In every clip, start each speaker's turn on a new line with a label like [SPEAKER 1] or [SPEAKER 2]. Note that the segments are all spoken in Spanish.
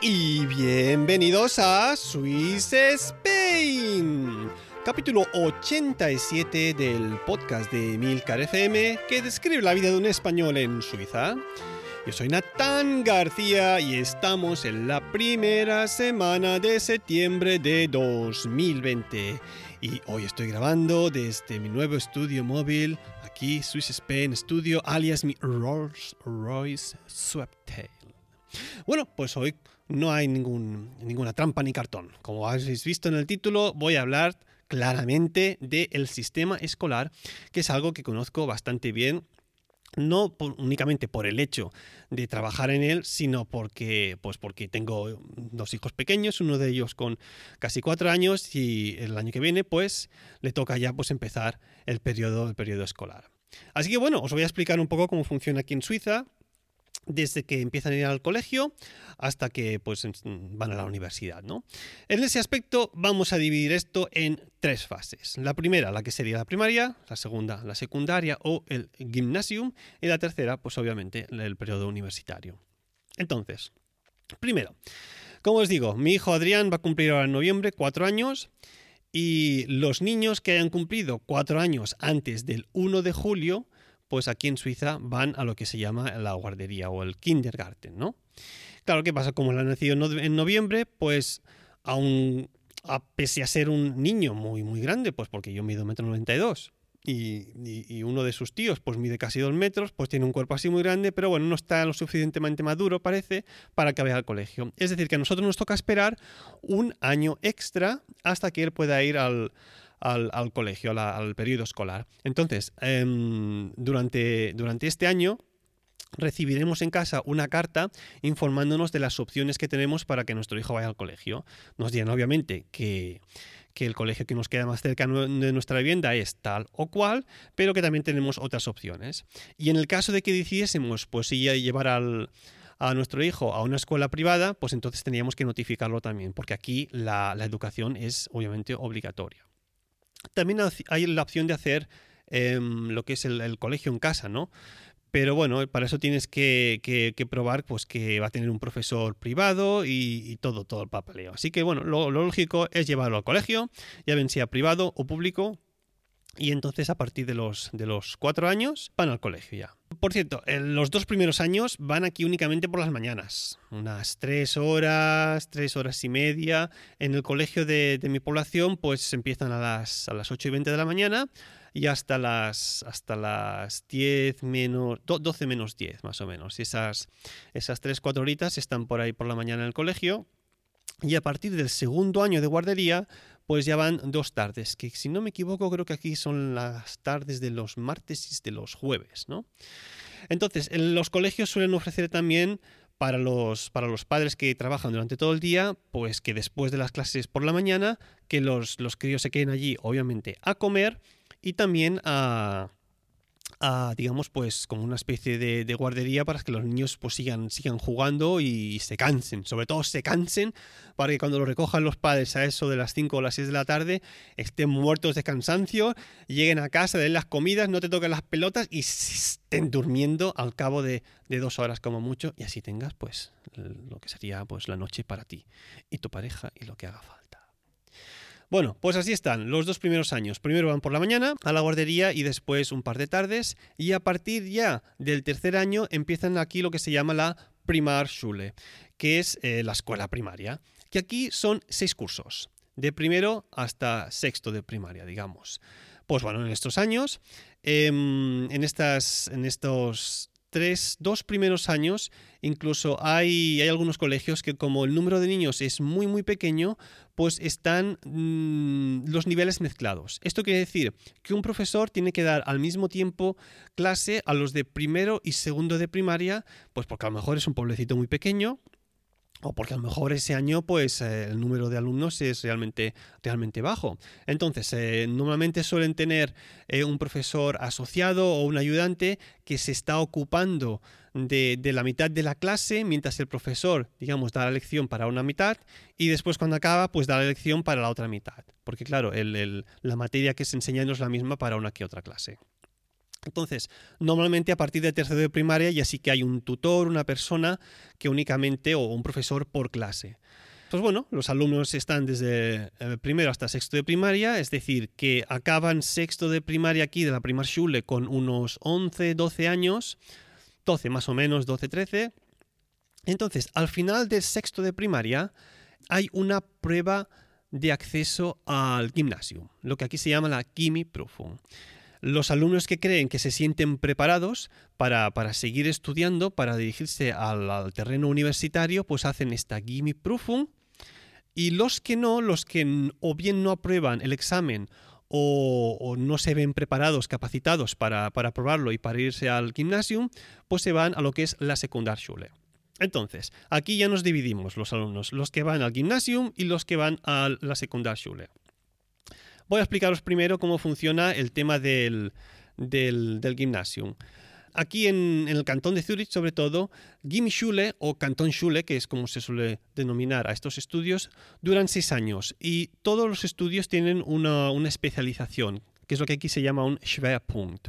[SPEAKER 1] Y bienvenidos a Swiss Spain, capítulo 87 del podcast de Milcar FM que describe la vida de un español en Suiza. Yo soy Natán García y estamos en la primera semana de septiembre de 2020. Y hoy estoy grabando desde mi nuevo estudio móvil, aquí Swiss Spain Studio, alias mi Rolls Royce Sweptail. Bueno, pues hoy no hay ninguna trampa ni cartón. Como habéis visto en el título, voy a hablar claramente del sistema escolar, que es algo que conozco bastante bien no únicamente por el hecho de trabajar en él, sino porque, pues porque tengo dos hijos pequeños, uno de ellos con casi cuatro años y el año que viene, pues le toca ya pues empezar el periodo, el periodo escolar. Así que bueno, os voy a explicar un poco cómo funciona aquí en Suiza, desde que empiezan a ir al colegio hasta que pues, van a la universidad. ¿no? En ese aspecto vamos a dividir esto en tres fases. La primera, la que sería la primaria, la segunda, la secundaria o el gymnasium, y la tercera, pues obviamente, el periodo universitario. Entonces, primero, como os digo, mi hijo Adrián va a cumplir ahora en noviembre cuatro años y los niños que hayan cumplido cuatro años antes del 1 de julio, pues aquí en Suiza van a lo que se llama la guardería o el kindergarten, ¿no? Claro, ¿qué pasa? Como él ha nacido en noviembre, pues aún, a, pese a ser un niño muy, muy grande, pues porque yo mido 1,92 m y, y, uno de sus tíos pues mide casi dos metros, pues tiene un cuerpo así muy grande, pero bueno, no está lo suficientemente maduro, parece, para que vaya al colegio. Es decir, que a nosotros nos toca esperar un año extra hasta que él pueda ir al, al, colegio, al periodo escolar. Entonces, em, durante, durante este año recibiremos en casa una carta informándonos de las opciones que tenemos para que nuestro hijo vaya al colegio. Nos dirán obviamente que, el colegio que nos queda más cerca de nuestra vivienda es tal o cual, pero que también tenemos otras opciones. Y en el caso de que decidiésemos pues llevar al, a nuestro hijo a una escuela privada, pues entonces tendríamos que notificarlo también, porque aquí la educación es obviamente obligatoria. También hay la opción de hacer em, lo que es el, colegio en casa, ¿no? Pero bueno, para eso tienes que, probar pues, que va a tener un profesor privado y, todo, todo el papeleo. Así que bueno, lo, lógico es llevarlo al colegio, ya ven sea privado o público, y entonces a partir de los, de los cuatro años van al colegio ya. Por cierto, los dos primeros años van aquí únicamente por las mañanas, unas tres horas, tres horas y media. En el colegio de, mi población pues empiezan a las, a las 8 y 20 de la mañana y hasta las, hasta las 10 menos, 12 menos 10 más o menos. Y esas, esas 3-4 horitas están por ahí por la mañana en el colegio. Y a partir del segundo año de guardería, pues ya van dos tardes, que si no me equivoco creo que aquí son las tardes de los martes y de los jueves, ¿no? Entonces, en los colegios suelen ofrecer también para los, para los padres que trabajan durante todo el día, pues que después de las clases por la mañana, que los, los críos se queden allí, obviamente, a comer y también a, digamos, pues como una especie de, guardería para que los niños pues sigan, sigan jugando y se cansen, sobre todo se cansen para que cuando lo recojan los padres a eso de las 5 o las 6 de la tarde estén muertos de cansancio, lleguen a casa, den las comidas, no te toquen las pelotas y estén durmiendo al cabo de, de dos horas como mucho y así tengas pues lo que sería pues la noche para ti y tu pareja y lo que haga falta. Bueno, pues así están los dos primeros años. Primero van por la mañana a la guardería y después un par de tardes. Y a partir ya del tercer año empiezan aquí lo que se llama la Primarschule, que es eh, la escuela primaria. Que aquí son seis cursos, de primero hasta sexto de primaria, digamos. Pues bueno, en estos años em, en, estas, en estos tres, dos primeros años, incluso hay, hay algunos colegios que como el número de niños es muy muy pequeño, pues están mm, los niveles mezclados. Esto quiere decir que un profesor tiene que dar al mismo tiempo clase a los de primero y segundo de primaria, pues porque a lo mejor es un pueblecito muy pequeño o porque a lo mejor ese año pues eh, el número de alumnos es realmente, realmente bajo. Entonces, eh, normalmente suelen tener eh, un profesor asociado o un ayudante que se está ocupando de, la mitad de la clase, mientras el profesor, digamos, da la lección para una mitad y después cuando acaba, pues da la lección para la otra mitad. Porque claro, la materia que se enseña no es la misma para una que otra clase. Entonces, normalmente a partir de tercero de primaria ya sí que hay un tutor, una persona que únicamente, o un profesor por clase. Pues bueno, los alumnos están desde eh, primero hasta sexto de primaria, es decir, que acaban sexto de primaria aquí de la Primarschule con unos 11, 12 años, 12 más o menos, 12, 13. Entonces, al final del sexto de primaria hay una prueba de acceso al gimnasio, lo que aquí se llama la Gimmi-Prüfung los alumnos que creen que se sienten preparados para, seguir estudiando, para dirigirse al, terreno universitario, pues hacen esta Gimme Prüfung. Y los que no, los que o bien no aprueban el examen o, no se ven preparados, capacitados para, para aprobarlo y para irse al gimnasio, pues se van a lo que es la Sekundarschule. Entonces, aquí ya nos dividimos los alumnos, los que van al gimnasio y los que van a la Sekundarschule. Voy a explicaros primero cómo funciona el tema del, del, gimnasio. Aquí en, el cantón de Zurich, sobre todo, Gimmischule o Schule, que es como se suele denominar a estos estudios, duran seis años y todos los estudios tienen una, especialización, que es lo que aquí se llama un Schwerpunkt.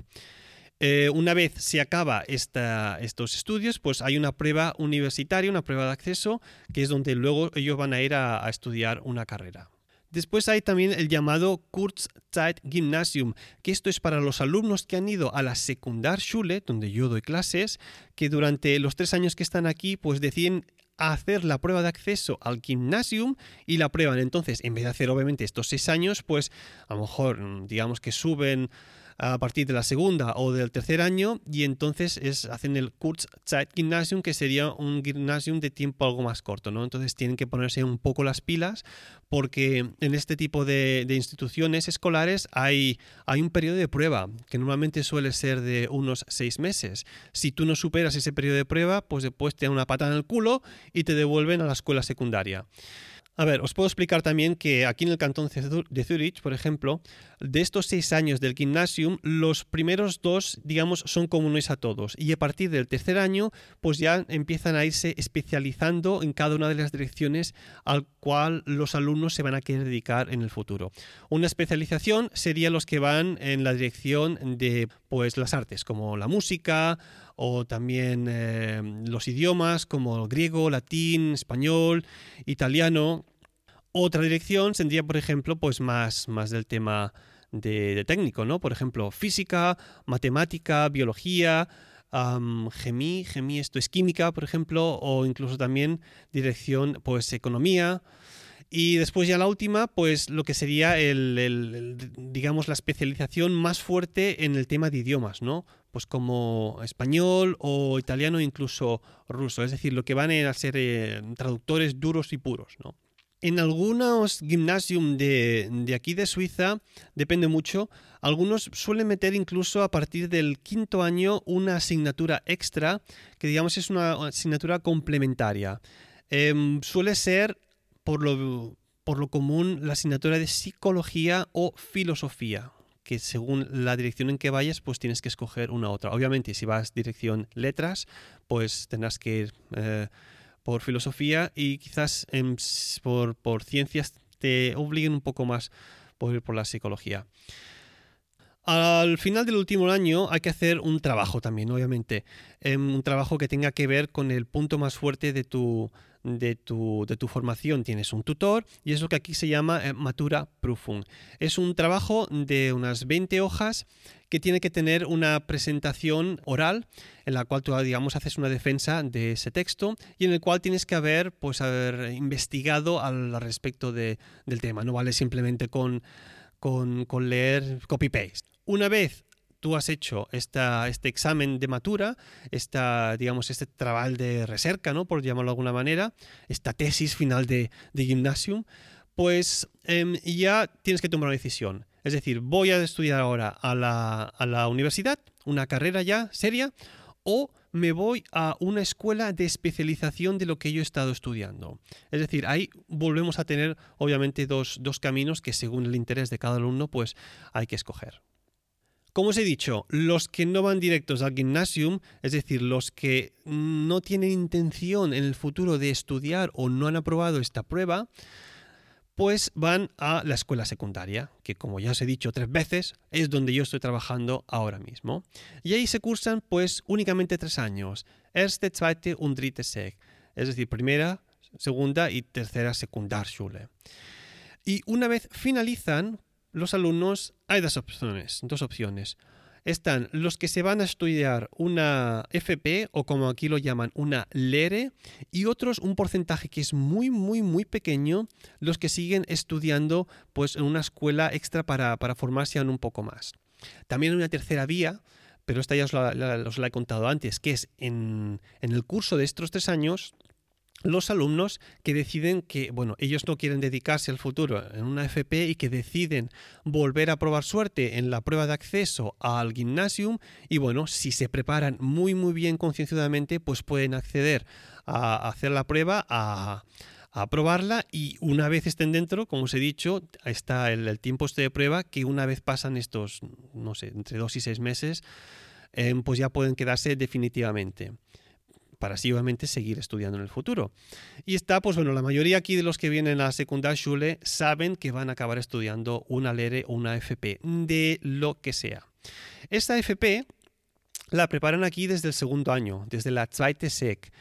[SPEAKER 1] Eh, una vez se acaba estos estudios, pues hay una prueba universitaria, una prueba de acceso, que es donde luego ellos van a ir a estudiar una carrera. Después hay también el llamado Kurzzeit-Gymnasium, que esto es para los alumnos que han ido a la Sekundarschule, donde yo doy clases, que durante los tres años que están aquí, pues deciden hacer la prueba de acceso al gymnasium y la prueban. Entonces, en vez de hacer obviamente estos seis años, pues a lo mejor mm, digamos que suben a partir de la segunda o del tercer año y entonces es, hacen el Kurzzeit-Gymnasium que sería un gymnasium de tiempo algo más corto, ¿no? Entonces tienen que ponerse un poco las pilas porque en este tipo de, instituciones escolares hay, hay un periodo de prueba que normalmente suele ser de unos seis meses. Si tú no superas ese periodo de prueba, pues después te dan una patada en el culo y te devuelven a la escuela secundaria. A ver, os puedo explicar también que aquí en el cantón de Zurich, por ejemplo, de estos seis años del gymnasium, los primeros dos, digamos, son comunes a todos. Y a partir del tercer año, pues ya empiezan a irse especializando en cada una de las direcciones al cual los alumnos se van a querer dedicar en el futuro. Una especialización sería los que van en la dirección de pues las artes, como la música o también eh, los idiomas como griego, latín, español, italiano. Otra dirección sería, por ejemplo, pues más, más del tema de, técnico, ¿no? Por ejemplo, física, matemática, biología, um, gemí, esto es química, por ejemplo, o incluso también dirección, pues economía. Y después ya la última, pues lo que sería el, digamos, la especialización más fuerte en el tema de idiomas, ¿no? pues como español o italiano incluso ruso, es decir, lo que van a ser eh, traductores duros y puros, ¿no? En algunos gimnasios de, de, aquí de Suiza, depende mucho, algunos suelen meter incluso a partir del quinto año una asignatura extra, que digamos es una asignatura complementaria. Em, suele ser, por lo, por lo común, la asignatura de psicología o filosofía que según la dirección en que vayas, pues tienes que escoger una u otra. Obviamente, si vas dirección letras, pues tendrás que ir eh, por filosofía y quizás por, por, ciencias te obliguen un poco más por ir por la psicología. Al final del último año hay que hacer un trabajo también, obviamente. Em, un trabajo que tenga que ver con el punto más fuerte de tu, de tu, de tu formación tienes un tutor y es lo que aquí se llama eh, Matura Prüfung. Es un trabajo de unas 20 hojas que tiene que tener una presentación oral en la cual tú, digamos, haces una defensa de ese texto y en el cual tienes que haber, pues, haber investigado al respecto de, del tema. No vale simplemente con, con, con leer copy-paste. Una vez tú has hecho este examen de matura, digamos, este trabajo de recerca, ¿no? por llamarlo de alguna manera, esta tesis final de, de gymnasium, pues em, ya tienes que tomar una decisión. Es decir, voy a estudiar ahora a la, universidad, una carrera ya seria, o me voy a una escuela de especialización de lo que yo he estado estudiando. Es decir, ahí volvemos a tener obviamente dos caminos que según el interés de cada alumno pues hay que escoger. Como os he dicho, los que no van directos al gymnasium, es decir, los que no tienen intención en el futuro de estudiar o no han aprobado esta prueba, pues van a la escuela secundaria, que como ya os he dicho tres veces, es donde yo estoy trabajando ahora mismo. Y ahí se cursan pues únicamente tres años, erste, zweite und dritte Sek, es decir, primera, segunda y tercera Sekundarschule. Y una vez finalizan, los alumnos hay dos opciones, dos opciones están los que se van a estudiar una FP o como aquí lo llaman una LERE y otros un porcentaje que es muy muy muy pequeño los que siguen estudiando pues en una escuela extra para, formarse aún un poco más. También hay una tercera vía pero esta ya os la, he contado antes, que es en, en el curso de estos tres años los alumnos que deciden que, bueno, ellos no quieren dedicarse al futuro en una FP y que deciden volver a probar suerte en la prueba de acceso al gimnasium y bueno, si se preparan muy muy bien concienciadamente, pues pueden acceder a hacer la prueba, a, a probarla y una vez estén dentro, como os he dicho, está el, tiempo este de prueba que una vez pasan estos, no sé, entre dos y seis meses, eh, pues ya pueden quedarse definitivamente para así obviamente seguir estudiando en el futuro. Y está, pues bueno, la mayoría aquí de los que vienen a la secundaria Schule saben que van a acabar estudiando una LERE o una FP, de lo que sea. Esta FP la preparan aquí desde el segundo año, desde la Zweite Sek.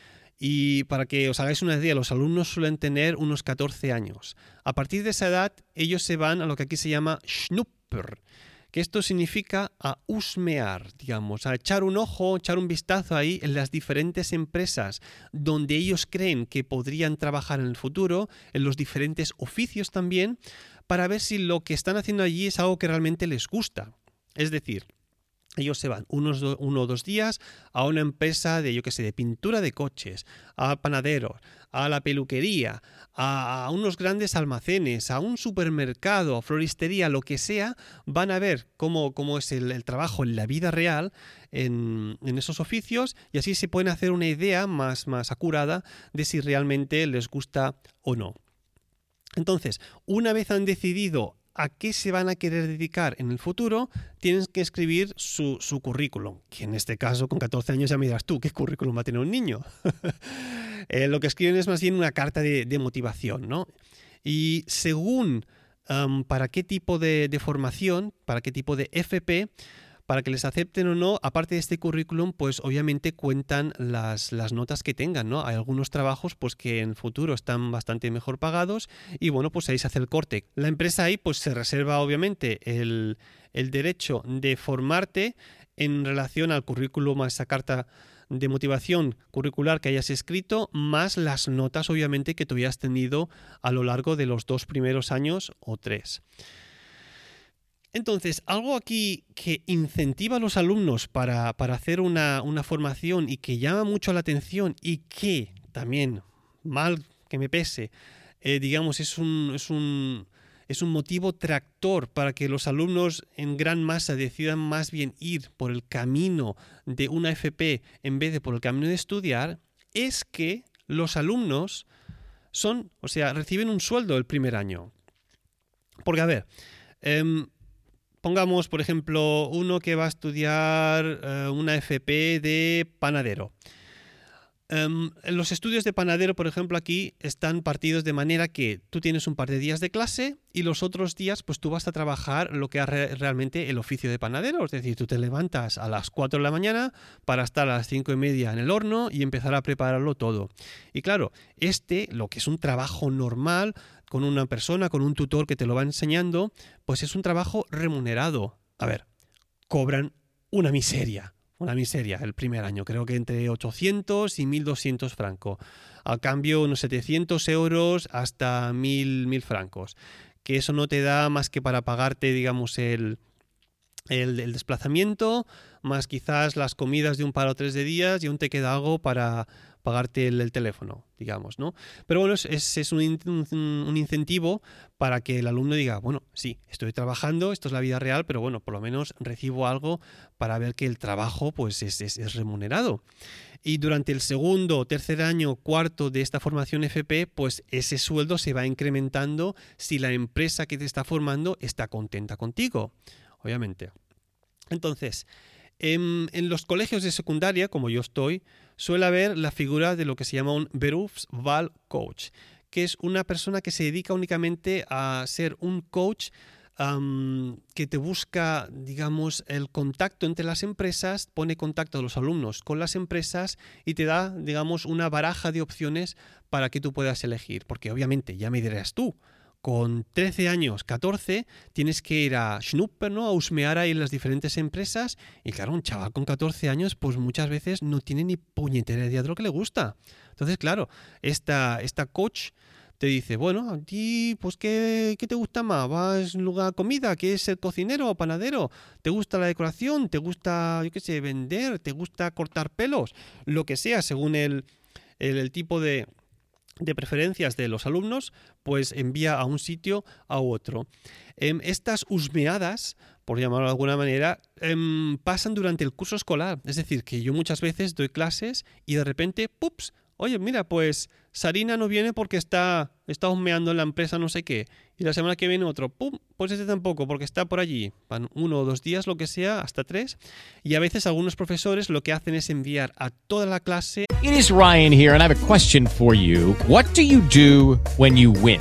[SPEAKER 1] Y para que os hagáis una idea, los alumnos suelen tener unos 14 años. A partir de esa edad, ellos se van a lo que aquí se llama Schnupper, que esto significa a husmear, digamos, a echar un ojo, echar un vistazo ahí en las diferentes empresas donde ellos creen que podrían trabajar en el futuro, en los diferentes oficios también, para ver si lo que están haciendo allí es algo que realmente les gusta. Es decir, ellos se van unos uno o dos días a una empresa de, yo qué sé, de pintura de coches, a panaderos, a la peluquería, a, unos grandes almacenes, a un supermercado, floristería, lo que sea, van a ver cómo, cómo es el, trabajo en la vida real en, en, esos oficios y así se pueden hacer una idea más, más acurada de si realmente les gusta o no. Entonces, una vez han decidido a qué se van a querer dedicar en el futuro, tienen que escribir su, currículum. Que en este caso, con 14 años ya me dirás tú, ¿qué currículum va a tener un niño? Eh, lo que escriben es más bien una carta de, motivación, ¿no? Y según para qué tipo de, formación, para qué tipo de FP, para que les acepten o no, aparte de este currículum, pues obviamente cuentan las, notas que tengan, ¿no? Hay algunos trabajos pues que en futuro están bastante mejor pagados y bueno, pues ahí se hace el corte. La empresa ahí pues se reserva obviamente el, derecho de formarte en relación al currículum, a esa carta de motivación curricular que hayas escrito, más las notas obviamente que tú hayas tenido a lo largo de los dos primeros años o tres. Entonces, algo aquí que incentiva a los alumnos para, hacer una, formación y que llama mucho la atención y que también, mal que me pese, eh, digamos, es un, es, un, es un motivo tractor para que los alumnos en gran masa decidan más bien ir por el camino de una FP en vez de por el camino de estudiar, es que los alumnos son, o sea, reciben un sueldo el primer año. Porque, a ver, em, pongamos, por ejemplo, uno que va a estudiar eh, una FP de panadero. Em, los estudios de panadero, por ejemplo, aquí están partidos de manera que tú tienes un par de días de clase y los otros días, pues tú vas a trabajar lo que es realmente el oficio de panadero. Es decir, tú te levantas a las 4 de la mañana para estar a las 5 y media en el horno y empezar a prepararlo todo. Y claro, este, lo que es un trabajo normal, con una persona, con un tutor que te lo va enseñando, pues es un trabajo remunerado. A ver, cobran una miseria, una miseria el primer año, creo que entre 800 y 1200 francos. A cambio, unos 700 euros hasta 1000, 1000 francos. Que eso no te da más que para pagarte, digamos, el, el, desplazamiento, más quizás las comidas de un par o tres de días y aún te queda algo para pagarte el, teléfono, digamos, ¿no? Pero bueno, es, un, incentivo para que el alumno diga, bueno, sí, estoy trabajando, esto es la vida real, pero bueno, por lo menos recibo algo para ver que el trabajo pues es, es remunerado. Y durante el segundo, tercer año, cuarto de esta formación FP, pues ese sueldo se va incrementando si la empresa que te está formando está contenta contigo obviamente. Entonces, en, los colegios de secundaria, como yo estoy, suele haber la figura de lo que se llama un Berufswahl Coach, que es una persona que se dedica únicamente a ser un coach que te busca, digamos, el contacto entre las empresas, pone contacto a los alumnos con las empresas y te da, digamos, una baraja de opciones para que tú puedas elegir. Porque obviamente, ya me dirás tú, con 13 años, 14, tienes que ir a Schnupper, ¿no? A husmear ahí las diferentes empresas. Y claro, un chaval con 14 años, pues muchas veces no tiene ni puñetera idea de lo que le gusta. Entonces, claro, esta, esta coach te dice, bueno, a ti, pues, ¿qué, ¿qué, te gusta más? ¿Vas en lugar a comida? ¿Quieres ser cocinero o panadero? ¿Te gusta la decoración? ¿Te gusta, yo qué sé, vender? ¿Te gusta cortar pelos? Lo que sea, según el, el tipo de, de preferencias de los alumnos, pues envía a un sitio a otro. Em, estas husmeadas, por llamarlo de alguna manera, em, pasan durante el curso escolar. Es decir, que yo muchas veces doy clases y de repente, ¡pups! Oye, mira, pues Sarina no viene porque está, está humeando en la empresa no sé qué. Y la semana que viene otro, ¡pum! Pues este tampoco, porque está por allí. Van uno o dos días, lo que sea, hasta tres. Y a veces algunos profesores lo que hacen es enviar a toda la clase.
[SPEAKER 2] It is Ryan here, and I have a question for you. What do you do when you win?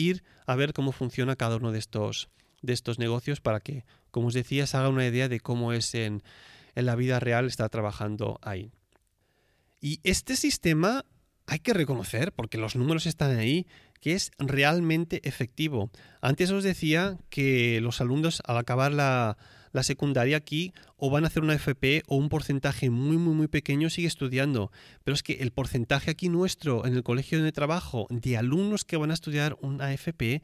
[SPEAKER 1] ir a ver cómo funciona cada uno de estos, de estos negocios para que, como os decía, se haga una idea de cómo es en, en la vida real estar trabajando ahí. Y este sistema hay que reconocer, porque los números están ahí, que es realmente efectivo. Antes os decía que los alumnos al acabar la, la secundaria aquí o van a hacer una FP o un porcentaje muy, muy, muy pequeño sigue estudiando. Pero es que el porcentaje aquí nuestro en el colegio de trabajo de alumnos que van a estudiar una FP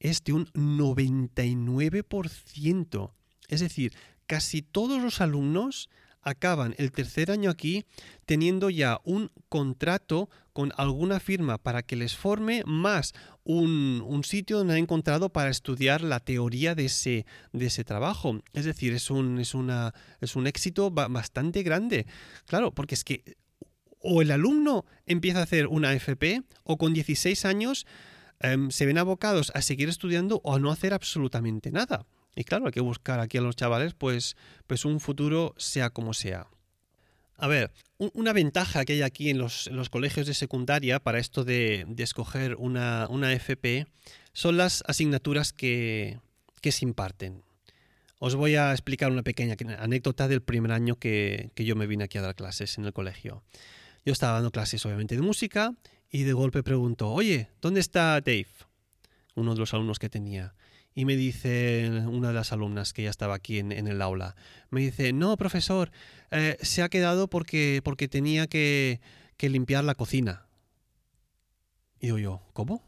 [SPEAKER 1] es de un 99%. Es decir, casi todos los alumnos acaban el tercer año aquí teniendo ya un contrato con alguna firma para que les forme más un, sitio donde han encontrado para estudiar la teoría de ese, de ese trabajo. Es decir, es un, es, una, es un éxito bastante grande. Claro, porque es que o el alumno empieza a hacer una FP o con 16 años em, se ven abocados a seguir estudiando o a no hacer absolutamente nada. Y claro, hay que buscar aquí a los chavales pues, pues un futuro sea como sea. A ver, una ventaja que hay aquí en los, colegios de secundaria para esto de, escoger una, FP son las asignaturas que, se imparten. Os voy a explicar una pequeña anécdota del primer año que, que, yo me vine aquí a dar clases en el colegio. Yo estaba dando clases obviamente de música y de golpe pregunto, oye, ¿dónde está Dave? Uno de los alumnos que tenía. Y me dice una de las alumnas que ya estaba aquí en, el aula, me dice, no, profesor, eh, se ha quedado porque, porque tenía que, limpiar la cocina. Y digo yo, ¿cómo?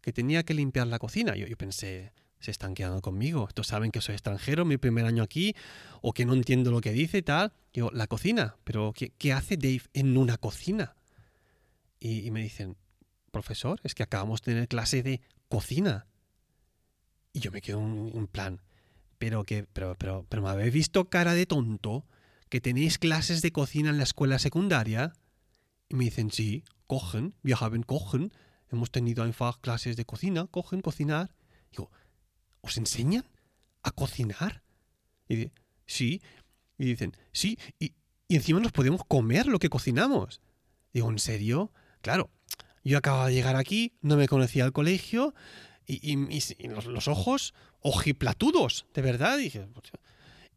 [SPEAKER 1] Que tenía que limpiar la cocina. Yo, yo pensé, se están quedando conmigo. Estos saben que soy extranjero, mi primer año aquí, o que no entiendo lo que dice y tal. Digo, la cocina. Pero ¿qué, hace Dave en una cocina? Y, me dicen, profesor, es que acabamos de tener clase de cocina. Y yo me quedo en plan, pero que, pero, pero, pero me habéis visto cara de tonto que tenéis clases de cocina en la escuela secundaria. Y me dicen, sí, cogen, viajaban, cogen. Hemos tenido einfach clases de cocina, cogen, cocinar. Digo, ¿os enseñan a cocinar? Y dice, sí. Y dicen, sí, y, y encima nos podemos comer lo que cocinamos. Digo, ¿en serio? Claro, yo acababa de llegar aquí, no me conocía al colegio y, los, ojos ojiplatudos, de verdad. Dije,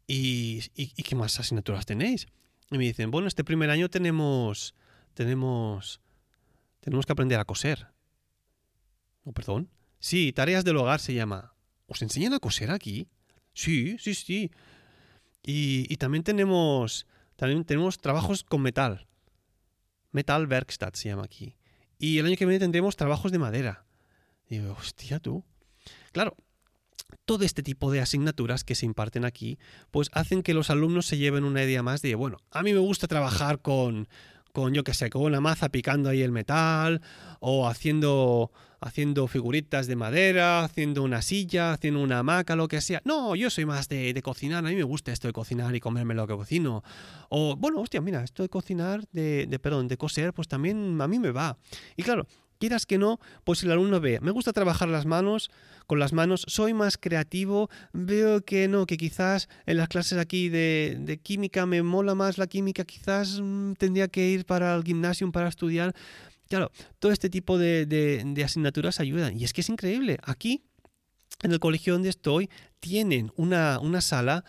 [SPEAKER 1] ¿y, y, y qué más asignaturas tenéis? Y me dicen, bueno, este primer año tenemos, tenemos, tenemos que aprender a coser. ¿Oh, perdón? Sí, tareas del hogar se llama. ¿Os enseñan a coser aquí? Sí, sí, sí. Y, y también tenemos, también tenemos trabajos con metal. Metal Werkstatt se llama aquí. Y el año que viene tendremos trabajos de madera. Y digo, hostia, tú. Claro, todo este tipo de asignaturas que se imparten aquí, pues hacen que los alumnos se lleven una idea más de, bueno, a mí me gusta trabajar con, con yo qué sé, con una maza picando ahí el metal, o haciendo, haciendo figuritas de madera, haciendo una silla, haciendo una hamaca, lo que sea. No, yo soy más de, de cocinar, a mí me gusta esto de cocinar y comerme lo que cocino. O, bueno, hostia, mira, esto de cocinar, de, de perdón, de coser, pues también a mí me va. Y claro, quieras que no, pues el alumno ve, me gusta trabajar las manos, con las manos, soy más creativo, veo que no, que quizás en las clases aquí de, de química me mola más la química, quizás mm, tendría que ir para el gimnasio para estudiar. Claro, todo este tipo de, de- de asignaturas ayudan. Y es que es increíble. Aquí, en el colegio donde estoy, tienen una, una sala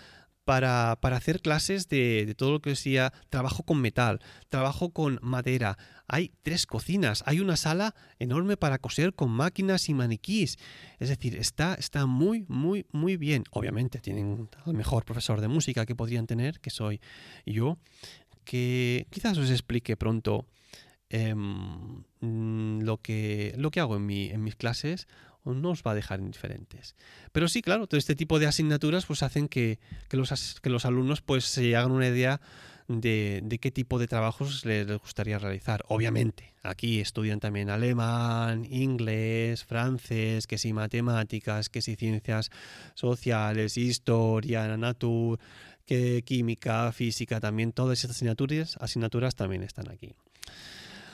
[SPEAKER 1] para, para hacer clases de, todo lo que sea trabajo con metal, trabajo con madera. Hay tres cocinas, hay una sala enorme para coser con máquinas y maniquís. Es decir, está, está muy, muy, muy bien. Obviamente tienen al mejor profesor de música que podrían tener, que soy yo, que quizás os explique pronto em, mm, lo, que, lo que hago en, mi- en mis clases no os va a dejar indiferentes. Pero sí, claro, todo este tipo de asignaturas pues hacen que, que los, que los alumnos pues se hagan una idea de, de qué tipo de trabajos les, les gustaría realizar. Obviamente, aquí estudian también alemán, inglés, francés, que si matemáticas, que si ciencias sociales, historia, natur, que química, física, también todas estas asignaturas, asignaturas también están aquí.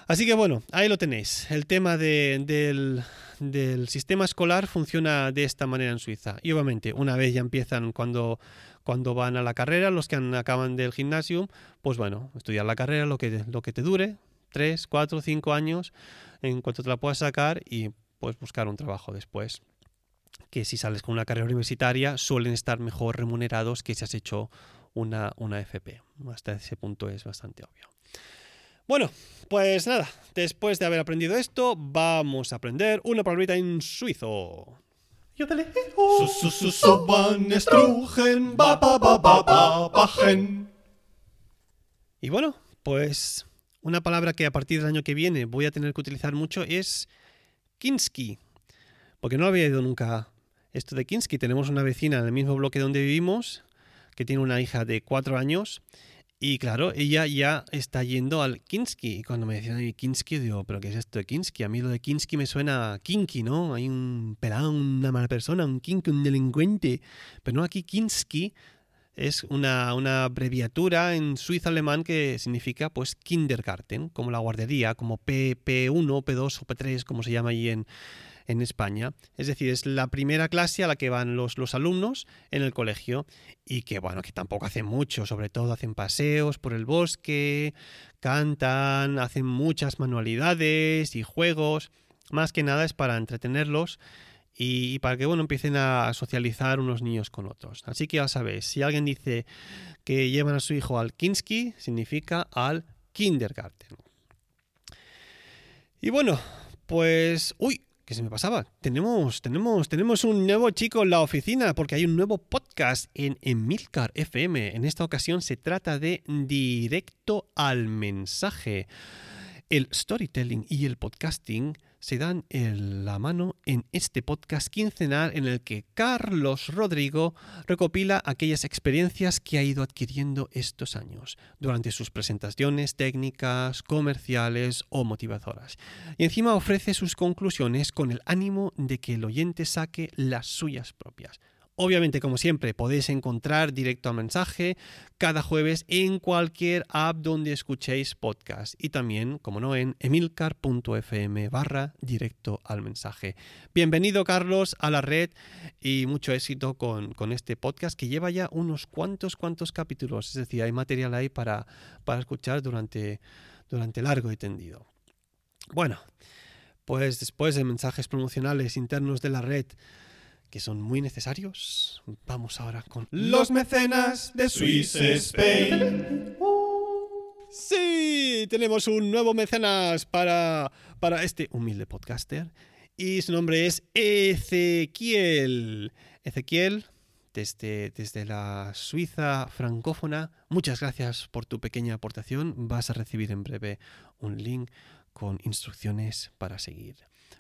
[SPEAKER 1] Así que bueno, ahí lo tenéis. El tema de- del, sistema escolar funciona de esta manera en Suiza. Y obviamente, una vez ya empiezan cuando, van a la carrera, los que acaban del gimnasio, pues bueno, estudiar la carrera lo que, te dure, tres, cuatro, cinco años, en cuanto te la puedas sacar y pues buscar un trabajo después. Que si sales con una carrera universitaria suelen estar mejor remunerados que si has hecho una, una FP. Hasta ese punto es bastante obvio. Bueno, pues nada, después de haber aprendido esto, vamos a aprender una palabrita en suizo. Su, su, su, so, van, estrugen, ba, ba, ba, ba, ba, bajen. Y bueno, pues una palabra que a partir del año que viene voy a tener que utilizar mucho es Kinski. Porque no había ido nunca esto de Kinski. Tenemos una vecina en el mismo bloque donde vivimos que tiene una hija de cuatro años y claro, ella ya está yendo al Kinski. Y cuando me decían "Ay, Kinski, digo, ¿pero qué es esto de Kinski? A mí lo de Kinski me suena a kinky, ¿no? Hay un pelado, una mala persona, un kinky, un delincuente. Pero no, aquí Kinski es una, una abreviatura en suizo alemán que significa pues kindergarten, como la guardería, como P, P1, P2 o P3, como se llama allí en, en España. Es decir, es la primera clase a la que van los, los alumnos en el colegio y que, bueno, que tampoco hacen mucho, sobre todo hacen paseos por el bosque, cantan, hacen muchas manualidades y juegos. Más que nada es para entretenerlos y, para que, bueno, empiecen a socializar unos niños con otros. Así que ya sabéis, si alguien dice que llevan a su hijo al Kinski, significa al kindergarten. Y bueno, pues... ¡Uy! ¿Qué se me pasaba? Tenemos, tenemos, tenemos un nuevo chico en la oficina porque hay un nuevo podcast en Emilcar FM. En esta ocasión se trata de Directo al Mensaje. El storytelling y el podcasting se dan en la mano en este podcast quincenal en el que Carlos Rodrigo recopila aquellas experiencias que ha ido adquiriendo estos años durante sus presentaciones técnicas, comerciales o motivadoras. Y encima ofrece sus conclusiones con el ánimo de que el oyente saque las suyas propias. Obviamente, como siempre, podéis encontrar directo al mensaje cada jueves en cualquier app donde escuchéis podcast y también, como no, en emilcar.fm barra directo al mensaje. Bienvenido, Carlos, a la red y mucho éxito con, con, este podcast que lleva ya unos cuantos, cuantos capítulos. Es decir, hay material ahí para, para escuchar durante, durante largo y tendido. Bueno, pues después de mensajes promocionales internos de la red, que son muy necesarios. Vamos ahora con
[SPEAKER 3] los mecenas de Swiss Spain.
[SPEAKER 1] Sí, tenemos un nuevo mecenas para, para este humilde podcaster y su nombre es Ezequiel. Ezequiel, desde, desde la Suiza francófona, muchas gracias por tu pequeña aportación. Vas a recibir en breve un link con instrucciones para seguir.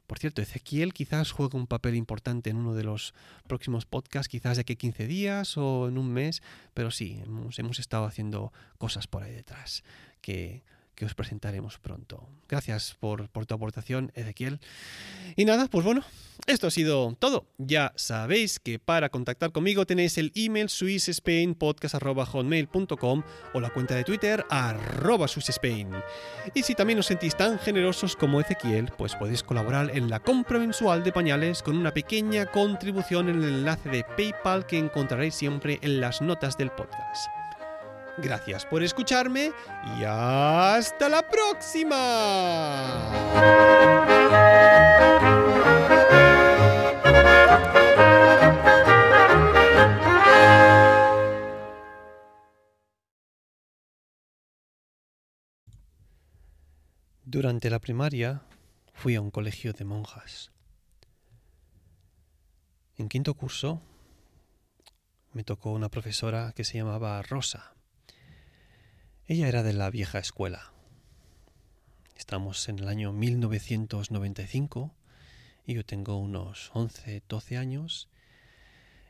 [SPEAKER 1] Por cierto, Ezequiel quizás juegue un papel importante en uno de los próximos podcasts, quizás de aquí 15 días o en un mes, pero sí, hemos, hemos estado haciendo cosas por ahí detrás que, que os presentaremos pronto. Gracias por, por, tu aportación, Ezequiel. Y nada, pues bueno, esto ha sido todo. Ya sabéis que para contactar conmigo tenéis el email swissspainpodcast.hotmail.com o la cuenta de Twitter arroba swissspain. Y si también os sentís tan generosos como Ezequiel, pues podéis colaborar en la compra mensual de pañales con una pequeña contribución en el enlace de PayPal que encontraréis siempre en las notas del podcast. Gracias por escucharme y hasta la próxima. Durante la primaria fui a un colegio de monjas. En quinto curso me tocó una profesora que se llamaba Rosa. Ella era de la vieja escuela. Estamos en el año 1995 y yo tengo unos 11, 12 años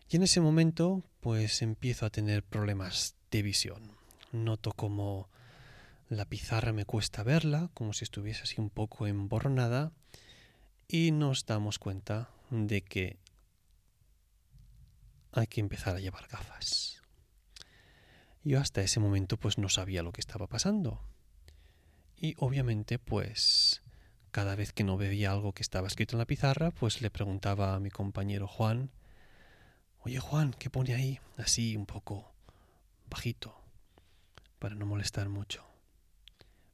[SPEAKER 1] y en ese momento pues empiezo a tener problemas de visión. Noto como la pizarra me cuesta verla, como si estuviese así un poco emborronada y nos damos cuenta de que hay que empezar a llevar gafas. Yo hasta ese momento pues no sabía lo que estaba pasando. Y obviamente pues cada vez que no veía algo que estaba escrito en la pizarra, pues le preguntaba a mi compañero Juan, oye Juan, ¿qué pone ahí? Así un poco bajito, para no molestar mucho.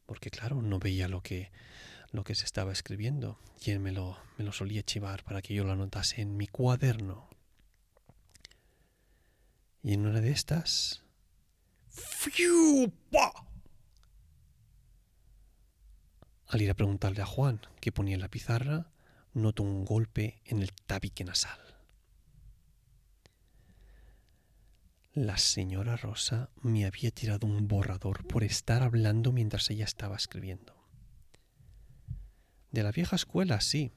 [SPEAKER 1] Porque claro, no veía lo que, lo que se estaba escribiendo y él me lo, me lo solía chivar para que yo lo anotase en mi cuaderno. Y en una de estas al ir a preguntarle a Juan qué ponía en la pizarra, noto un golpe en el tabique nasal. La señora Rosa me había tirado un borrador por estar hablando mientras ella estaba escribiendo. De la vieja escuela, sí.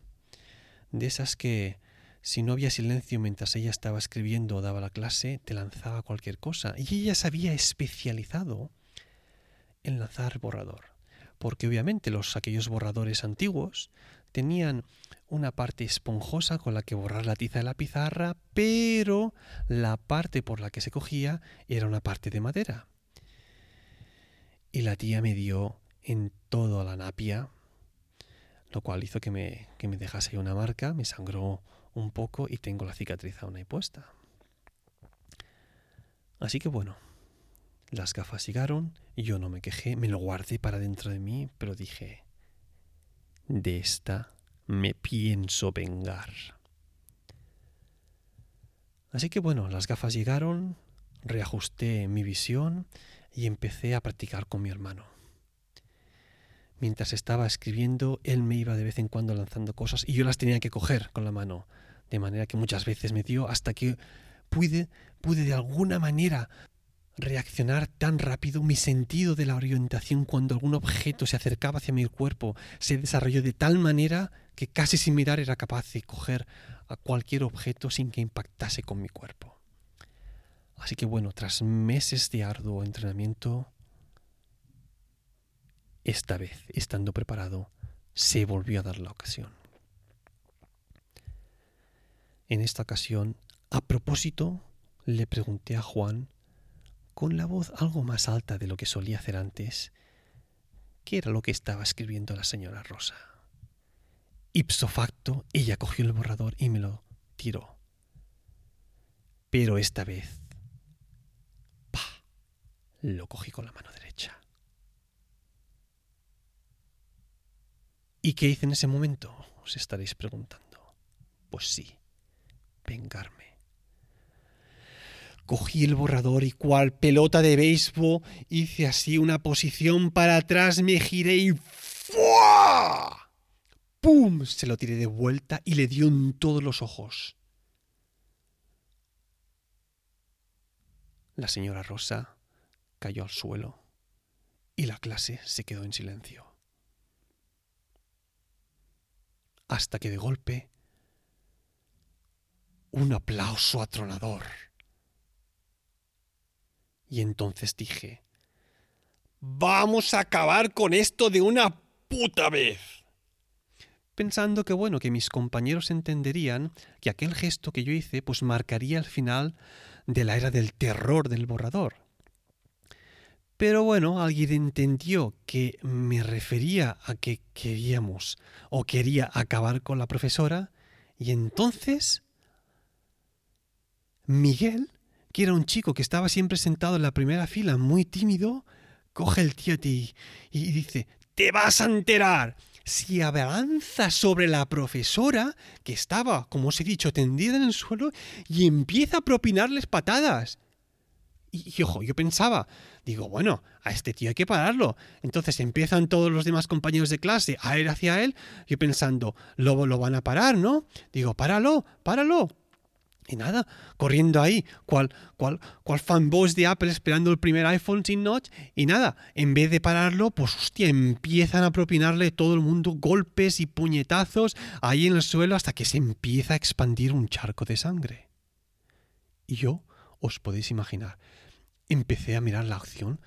[SPEAKER 1] De esas que si no había silencio mientras ella estaba escribiendo o daba la clase, te lanzaba cualquier cosa. Y ella se había especializado en lanzar borrador. Porque obviamente los aquellos borradores antiguos tenían una parte esponjosa con la que borrar la tiza de la pizarra, pero la parte por la que se cogía era una parte de madera. Y la tía me dio en toda la napia, lo cual hizo que me, que me dejase una marca, me sangró un poco y tengo la cicatriz aún ahí puesta. Así que bueno, las gafas llegaron, yo no me quejé, me lo guardé para dentro de mí, pero dije, de esta me pienso vengar. Así que bueno, las gafas llegaron, reajusté mi visión y empecé a practicar con mi hermano. Mientras estaba escribiendo, él me iba de vez en cuando lanzando cosas y yo las tenía que coger con la mano de manera que muchas veces me dio hasta que pude, pude de alguna manera reaccionar tan rápido, mi sentido de la orientación cuando algún objeto se acercaba hacia mi cuerpo se desarrolló de tal manera que casi sin mirar era capaz de coger a cualquier objeto sin que impactase con mi cuerpo. Así que bueno, tras meses de arduo entrenamiento, esta vez, estando preparado, se volvió a dar la ocasión. En esta ocasión A propósito, le pregunté a Juan, con la voz algo más alta de lo que solía hacer antes, qué era lo que estaba escribiendo la señora Rosa. Ipso facto, ella cogió el borrador y me lo tiró. Pero esta vez, ¡pa! lo cogí con la mano derecha. ¿Y qué hice en ese momento? Os estaréis preguntando. Pues sí, vengarme. Cogí el borrador y cual pelota de béisbol hice así una posición para atrás, me giré y ¡fua! ¡Pum! Se lo tiré de vuelta y le dio en todos los ojos. La señora Rosa cayó al suelo y la clase se quedó en silencio. Hasta que de golpe un aplauso atronador. Y entonces dije, vamos a acabar con esto de una puta vez. Pensando que bueno, que mis compañeros entenderían que aquel gesto que yo hice pues marcaría el final de la era del terror del borrador. Pero bueno, alguien entendió que me refería a que queríamos o quería acabar con la profesora y entonces Miguel, que era un chico que estaba siempre sentado en la primera fila, muy tímido, coge el tío y, y dice, te vas a enterar. Si avanza sobre la profesora, que estaba, como os he dicho, tendida en el suelo, y empieza a propinarles patadas. Y, ojo, yo pensaba, digo, bueno, a este tío hay que pararlo. Entonces empiezan todos los demás compañeros de clase a ir hacia él, yo pensando, lo, lo van a parar, ¿no? Digo, páralo, páralo. Y nada, corriendo ahí, cual, cual, cual fanboys de Apple esperando el primer iPhone sin notch. Y nada, en vez de pararlo, pues hostia, empiezan a propinarle todo el mundo golpes y puñetazos ahí en el suelo hasta que se empieza a expandir un charco de sangre. Y yo, os podéis imaginar, empecé a mirar la acción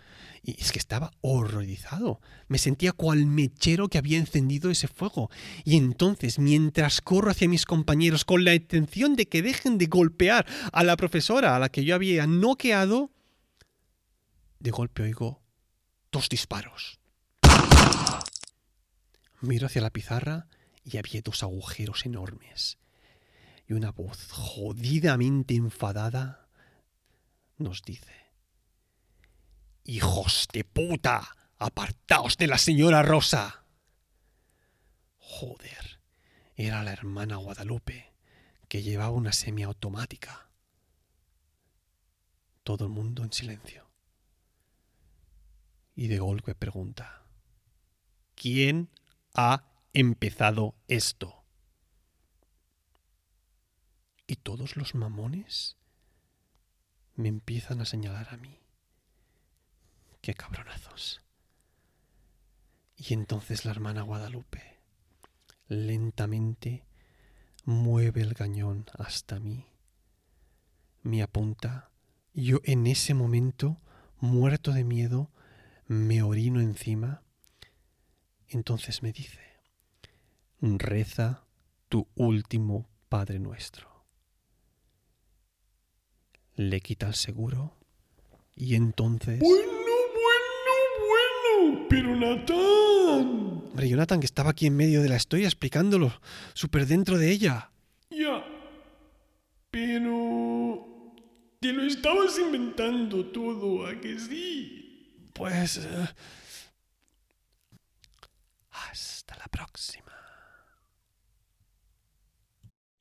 [SPEAKER 1] y es que estaba horrorizado. Me sentía cual mechero que había encendido ese fuego. Y entonces, mientras corro hacia mis compañeros con la intención de que dejen de golpear a la profesora a la que yo había noqueado, de golpe oigo dos disparos. Miro hacia la pizarra y había dos agujeros enormes. Y una voz jodidamente enfadada nos dice, Hijos de puta, apartaos de la señora Rosa. Joder, era la hermana Guadalupe, que llevaba una semiautomática. Todo el mundo en silencio. Y de golpe pregunta, ¿quién ha empezado esto? Y todos los mamones me empiezan a señalar a mí. Qué cabronazos. Y entonces la hermana Guadalupe lentamente mueve el cañón hasta mí, me apunta, yo en ese momento, muerto de miedo, me orino encima, entonces me dice, reza tu último Padre nuestro. Le quita el seguro y entonces...
[SPEAKER 3] Pero Natán.
[SPEAKER 1] Hombre, Jonathan, que estaba aquí en medio de la historia explicándolo, súper dentro de ella.
[SPEAKER 3] Ya. Pero... Te lo estabas inventando todo, ¿a que sí?
[SPEAKER 1] Pues... Uh... Hasta la próxima.